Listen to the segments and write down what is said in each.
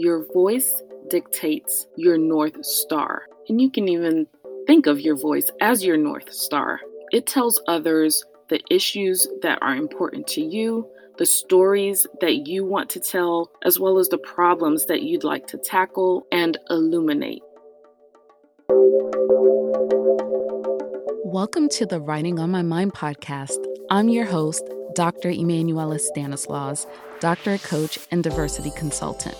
Your voice dictates your North Star. And you can even think of your voice as your North Star. It tells others the issues that are important to you, the stories that you want to tell, as well as the problems that you'd like to tackle and illuminate. Welcome to the Writing on My Mind podcast. I'm your host, Dr. Emmanuela Stanislaus, doctorate coach and diversity consultant.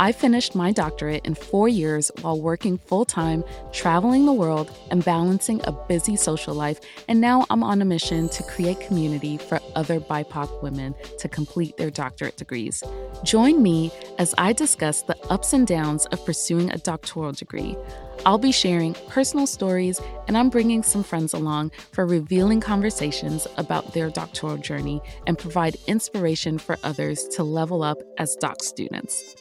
I finished my doctorate in four years while working full time, traveling the world, and balancing a busy social life. And now I'm on a mission to create community for other BIPOC women to complete their doctorate degrees. Join me as I discuss the ups and downs of pursuing a doctoral degree. I'll be sharing personal stories, and I'm bringing some friends along for revealing conversations about their doctoral journey and provide inspiration for others to level up as doc students.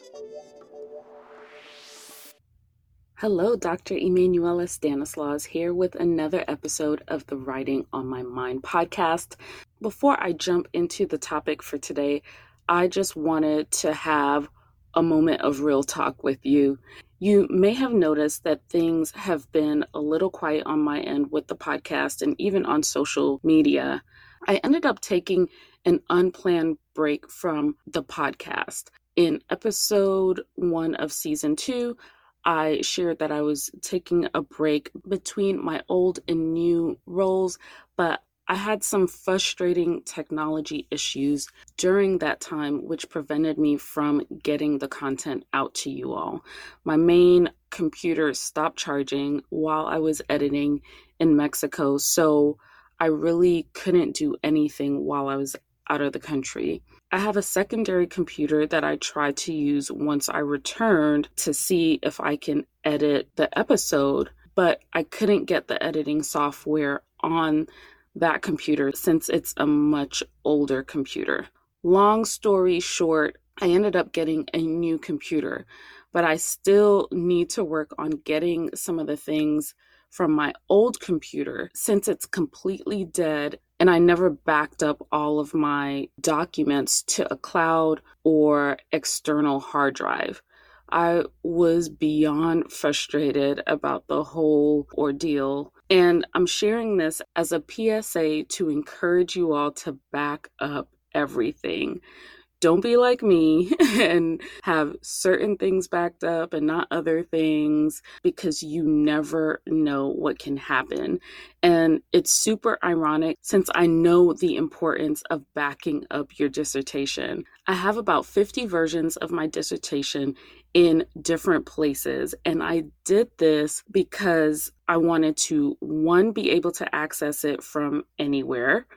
Hello, Dr. Emmanuela Stanislaus here with another episode of the Writing on My Mind podcast. Before I jump into the topic for today, I just wanted to have a moment of real talk with you. You may have noticed that things have been a little quiet on my end with the podcast and even on social media. I ended up taking an unplanned break from the podcast. In episode one of season two, I shared that I was taking a break between my old and new roles, but I had some frustrating technology issues during that time, which prevented me from getting the content out to you all. My main computer stopped charging while I was editing in Mexico, so I really couldn't do anything while I was out of the country. I have a secondary computer that I tried to use once I returned to see if I can edit the episode, but I couldn't get the editing software on that computer since it's a much older computer. Long story short, I ended up getting a new computer, but I still need to work on getting some of the things from my old computer since it's completely dead and I never backed up all of my documents to a cloud or external hard drive. I was beyond frustrated about the whole ordeal. And I'm sharing this as a PSA to encourage you all to back up everything don't be like me and have certain things backed up and not other things because you never know what can happen. And it's super ironic since I know the importance of backing up your dissertation. I have about 50 versions of my dissertation in different places. And I did this because I wanted to, one, be able to access it from anywhere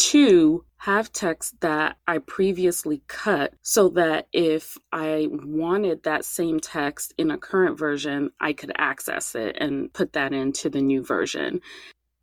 Two, have text that I previously cut so that if I wanted that same text in a current version, I could access it and put that into the new version.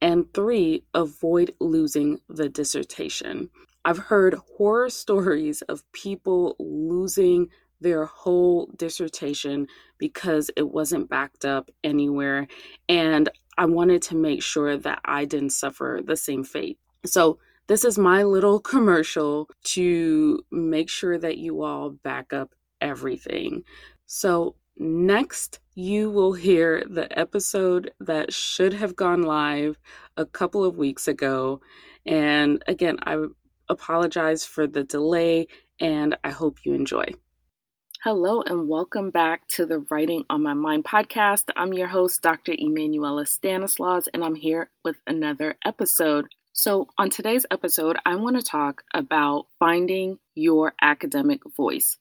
And three, avoid losing the dissertation. I've heard horror stories of people losing their whole dissertation because it wasn't backed up anywhere. And I wanted to make sure that I didn't suffer the same fate. So this is my little commercial to make sure that you all back up everything. So, next, you will hear the episode that should have gone live a couple of weeks ago. And again, I apologize for the delay and I hope you enjoy. Hello, and welcome back to the Writing on My Mind podcast. I'm your host, Dr. Emmanuela Stanislaus, and I'm here with another episode. So, on today's episode, I want to talk about finding your academic voice.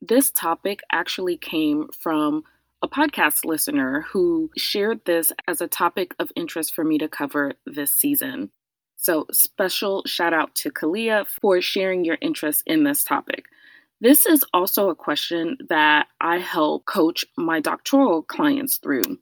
This topic actually came from a podcast listener who shared this as a topic of interest for me to cover this season. So, special shout out to Kalia for sharing your interest in this topic. This is also a question that I help coach my doctoral clients through.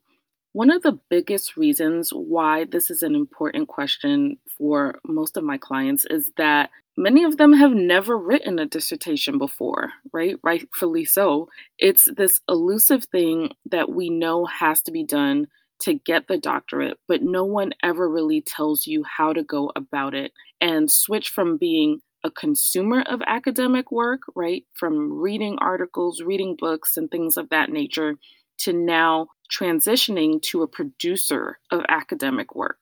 One of the biggest reasons why this is an important question for most of my clients is that many of them have never written a dissertation before, right? Rightfully so. It's this elusive thing that we know has to be done to get the doctorate, but no one ever really tells you how to go about it and switch from being a consumer of academic work, right? From reading articles, reading books, and things of that nature, to now transitioning to a producer of academic work.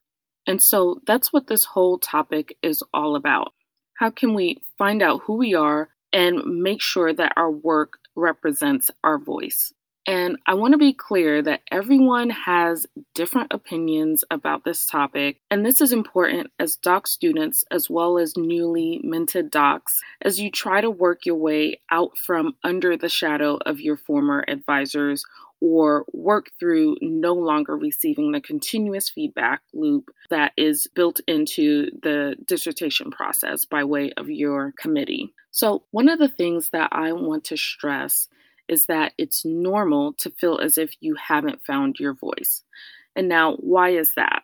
And so that's what this whole topic is all about. How can we find out who we are and make sure that our work represents our voice? And I want to be clear that everyone has different opinions about this topic. And this is important as doc students, as well as newly minted docs, as you try to work your way out from under the shadow of your former advisors or work through no longer receiving the continuous feedback loop that is built into the dissertation process by way of your committee. So, one of the things that I want to stress is that it's normal to feel as if you haven't found your voice. And now, why is that?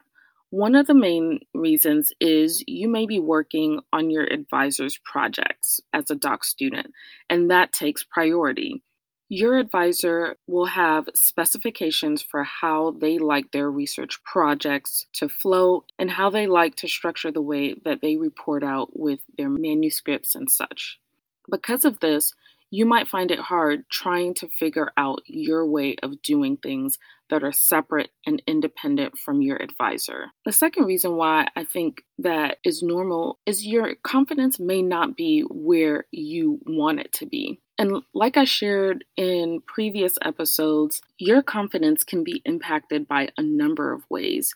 One of the main reasons is you may be working on your advisor's projects as a doc student, and that takes priority. Your advisor will have specifications for how they like their research projects to flow and how they like to structure the way that they report out with their manuscripts and such. Because of this, you might find it hard trying to figure out your way of doing things that are separate and independent from your advisor. The second reason why I think that is normal is your confidence may not be where you want it to be. And like I shared in previous episodes, your confidence can be impacted by a number of ways.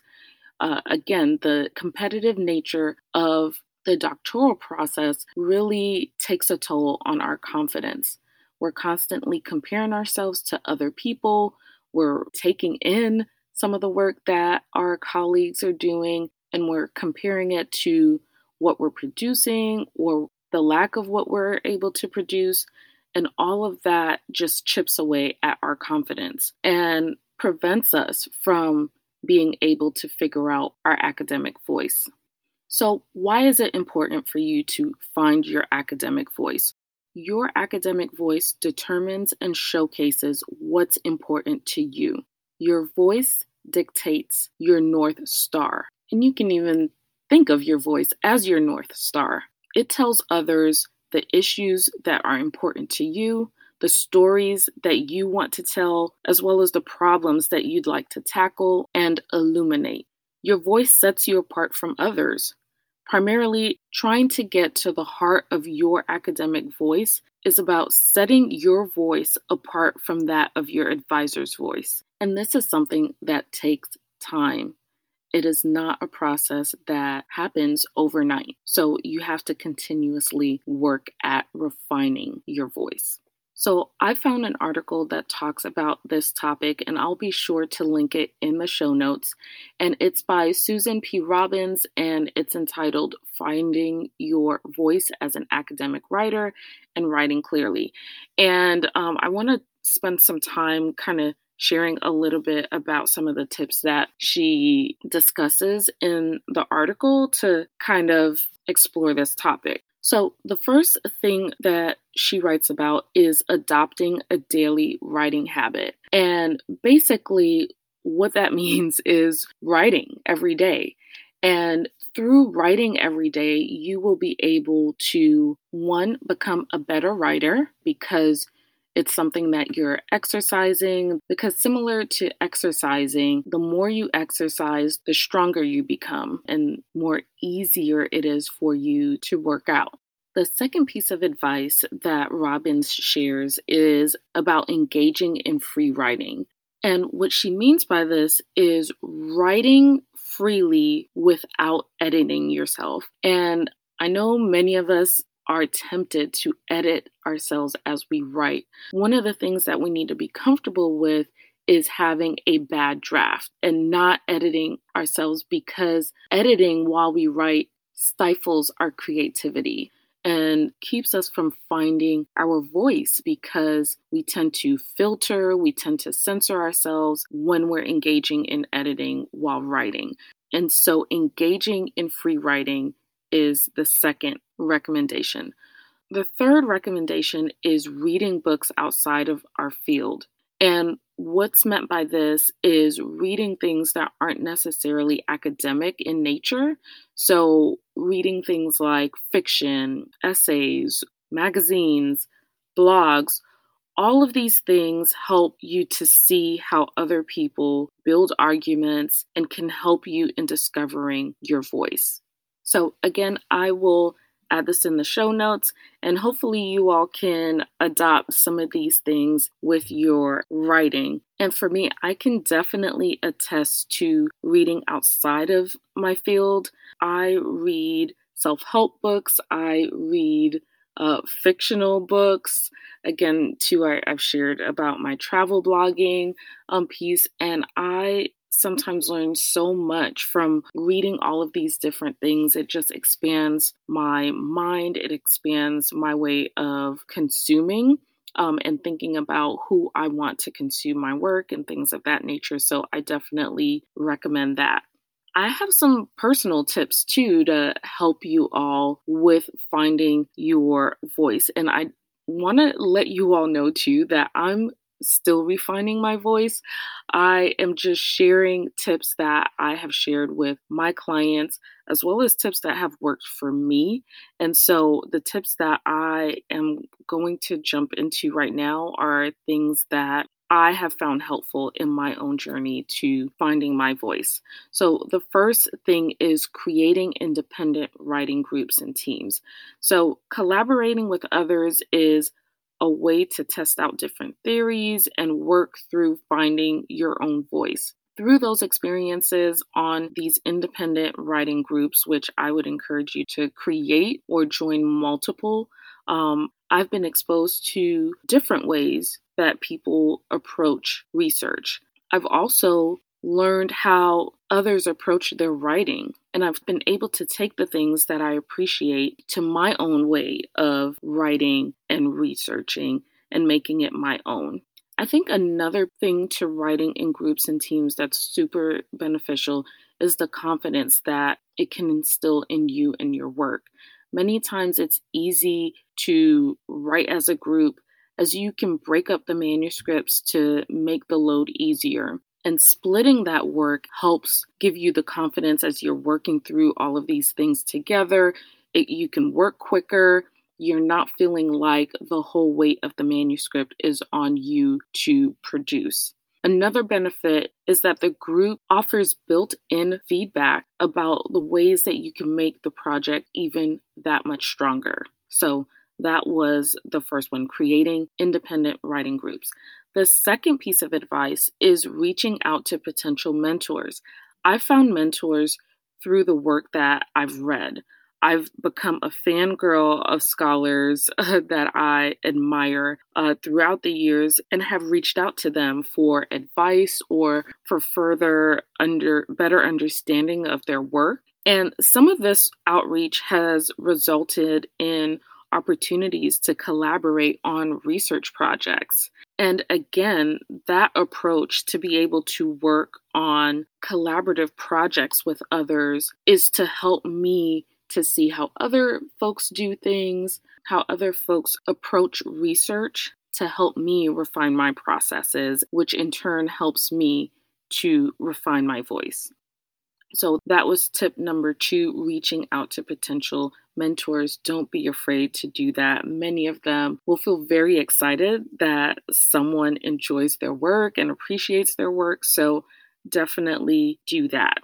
Uh, again, the competitive nature of the doctoral process really takes a toll on our confidence. We're constantly comparing ourselves to other people, we're taking in some of the work that our colleagues are doing, and we're comparing it to what we're producing or the lack of what we're able to produce. And all of that just chips away at our confidence and prevents us from being able to figure out our academic voice. So, why is it important for you to find your academic voice? Your academic voice determines and showcases what's important to you. Your voice dictates your North Star. And you can even think of your voice as your North Star. It tells others the issues that are important to you, the stories that you want to tell, as well as the problems that you'd like to tackle and illuminate. Your voice sets you apart from others. Primarily, trying to get to the heart of your academic voice is about setting your voice apart from that of your advisor's voice. And this is something that takes time. It is not a process that happens overnight. So you have to continuously work at refining your voice. So, I found an article that talks about this topic, and I'll be sure to link it in the show notes. And it's by Susan P. Robbins, and it's entitled Finding Your Voice as an Academic Writer and Writing Clearly. And um, I want to spend some time kind of sharing a little bit about some of the tips that she discusses in the article to kind of explore this topic. So, the first thing that she writes about is adopting a daily writing habit. And basically, what that means is writing every day. And through writing every day, you will be able to, one, become a better writer because it's something that you're exercising. Because, similar to exercising, the more you exercise, the stronger you become and more easier it is for you to work out. The second piece of advice that Robbins shares is about engaging in free writing. And what she means by this is writing freely without editing yourself. And I know many of us are tempted to edit ourselves as we write. One of the things that we need to be comfortable with is having a bad draft and not editing ourselves because editing while we write stifles our creativity and keeps us from finding our voice because we tend to filter, we tend to censor ourselves when we're engaging in editing while writing. And so, engaging in free writing is the second recommendation. The third recommendation is reading books outside of our field. And what's meant by this is reading things that aren't necessarily academic in nature. So, reading things like fiction, essays, magazines, blogs, all of these things help you to see how other people build arguments and can help you in discovering your voice. So, again, I will add this in the show notes, and hopefully, you all can adopt some of these things with your writing. And for me, I can definitely attest to reading outside of my field. I read self help books, I read uh, fictional books. Again, too, I, have shared about my travel blogging um, piece, and I sometimes learn so much from reading all of these different things. It just expands my mind, it expands my way of consuming. Um, and thinking about who I want to consume my work and things of that nature. So, I definitely recommend that. I have some personal tips too to help you all with finding your voice. And I want to let you all know too that I'm still refining my voice. I am just sharing tips that I have shared with my clients, as well as tips that have worked for me. And so, the tips that I am going to jump into right now are things that I have found helpful in my own journey to finding my voice. So, the first thing is creating independent writing groups and teams. So, collaborating with others is a way to test out different theories and work through finding your own voice. Through those experiences on these independent writing groups, which I would encourage you to create or join multiple, um, I've been exposed to different ways that people approach research. I've also learned how others approach their writing. And I've been able to take the things that I appreciate to my own way of writing and researching and making it my own. I think another thing to writing in groups and teams that's super beneficial is the confidence that it can instill in you and your work. Many times it's easy to write as a group as you can break up the manuscripts to make the load easier. And splitting that work helps give you the confidence as you're working through all of these things together. It, you can work quicker. You're not feeling like the whole weight of the manuscript is on you to produce. Another benefit is that the group offers built in feedback about the ways that you can make the project even that much stronger. So, that was the first one creating independent writing groups. The second piece of advice is reaching out to potential mentors. I found mentors through the work that I've read. I've become a fangirl of scholars uh, that I admire uh, throughout the years and have reached out to them for advice or for further under better understanding of their work. And some of this outreach has resulted in opportunities to collaborate on research projects. And again, that approach to be able to work on collaborative projects with others is to help me to see how other folks do things, how other folks approach research to help me refine my processes, which in turn helps me to refine my voice. So that was tip number two reaching out to potential mentors. Don't be afraid to do that. Many of them will feel very excited that someone enjoys their work and appreciates their work. So definitely do that.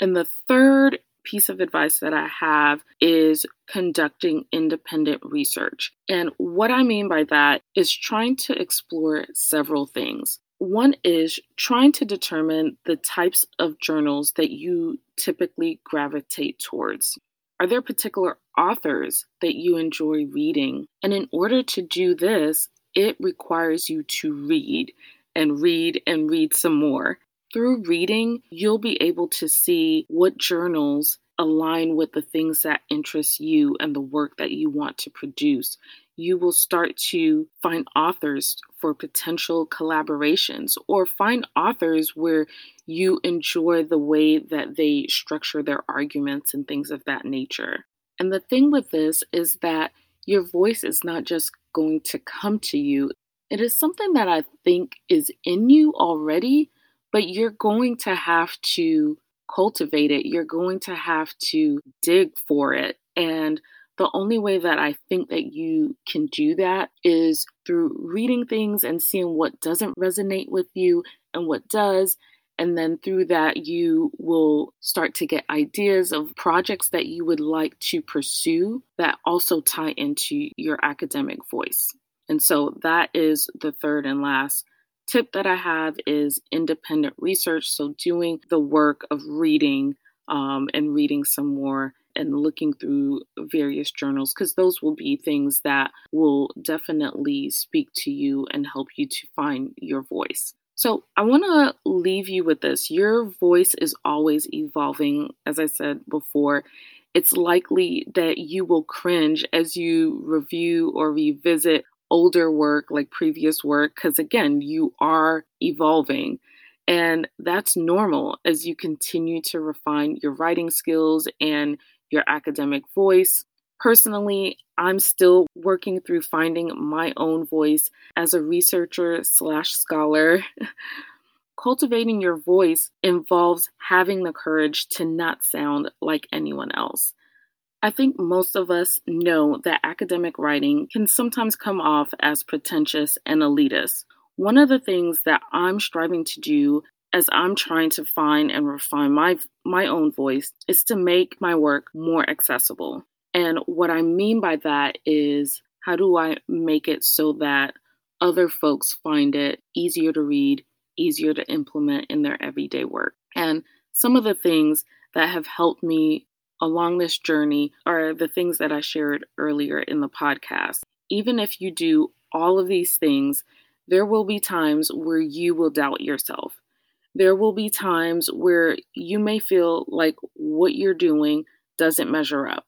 And the third piece of advice that I have is conducting independent research. And what I mean by that is trying to explore several things. One is trying to determine the types of journals that you typically gravitate towards. Are there particular authors that you enjoy reading? And in order to do this, it requires you to read and read and read some more. Through reading, you'll be able to see what journals align with the things that interest you and the work that you want to produce you will start to find authors for potential collaborations or find authors where you enjoy the way that they structure their arguments and things of that nature. And the thing with this is that your voice is not just going to come to you, It is something that I think is in you already, but you're going to have to cultivate it. You're going to have to dig for it. And the only way that I think that you can do that is through reading things and seeing what doesn't resonate with you and what does. And then through that, you will start to get ideas of projects that you would like to pursue that also tie into your academic voice. And so that is the third and last tip that I have is independent research. So doing the work of reading um, and reading some more and looking through various journals because those will be things that will definitely speak to you and help you to find your voice. So, I want to leave you with this. Your voice is always evolving. As I said before, it's likely that you will cringe as you review or revisit older work, like previous work, because again, you are evolving. And that's normal as you continue to refine your writing skills and your academic voice. Personally, I'm still working through finding my own voice as a researcher slash scholar. Cultivating your voice involves having the courage to not sound like anyone else. I think most of us know that academic writing can sometimes come off as pretentious and elitist. One of the things that I'm striving to do as I'm trying to find and refine my my own voice is to make my work more accessible. And what I mean by that is how do I make it so that other folks find it easier to read, easier to implement in their everyday work. And some of the things that have helped me along this journey are the things that I shared earlier in the podcast. Even if you do all of these things, there will be times where you will doubt yourself. There will be times where you may feel like what you're doing doesn't measure up.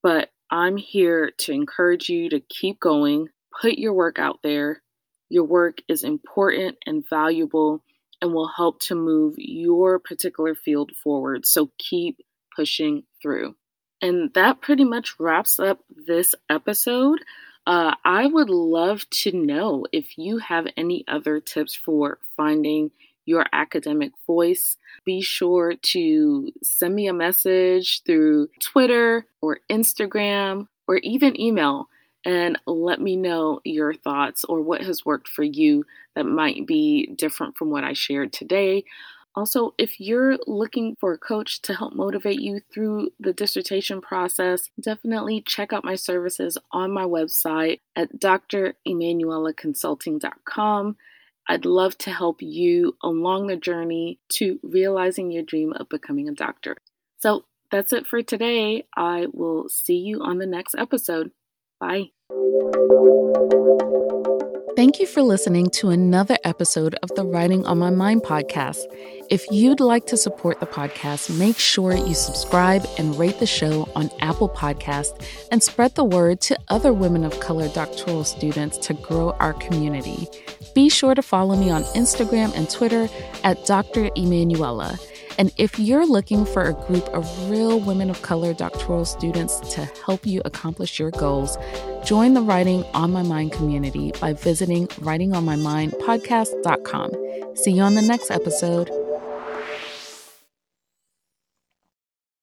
But I'm here to encourage you to keep going, put your work out there. Your work is important and valuable and will help to move your particular field forward. So keep pushing through. And that pretty much wraps up this episode. Uh, I would love to know if you have any other tips for finding your academic voice. Be sure to send me a message through Twitter or Instagram or even email and let me know your thoughts or what has worked for you that might be different from what I shared today. Also, if you're looking for a coach to help motivate you through the dissertation process, definitely check out my services on my website at dremanuelaconsulting.com. I'd love to help you along the journey to realizing your dream of becoming a doctor. So that's it for today. I will see you on the next episode. Bye. Thank you for listening to another episode of the Writing on My Mind podcast. If you'd like to support the podcast, make sure you subscribe and rate the show on Apple Podcast and spread the word to other women of color doctoral students to grow our community. Be sure to follow me on Instagram and Twitter at Dr. Emanuela. And if you're looking for a group of real women of color doctoral students to help you accomplish your goals, join the Writing on My Mind community by visiting writingonmymindpodcast.com. See you on the next episode.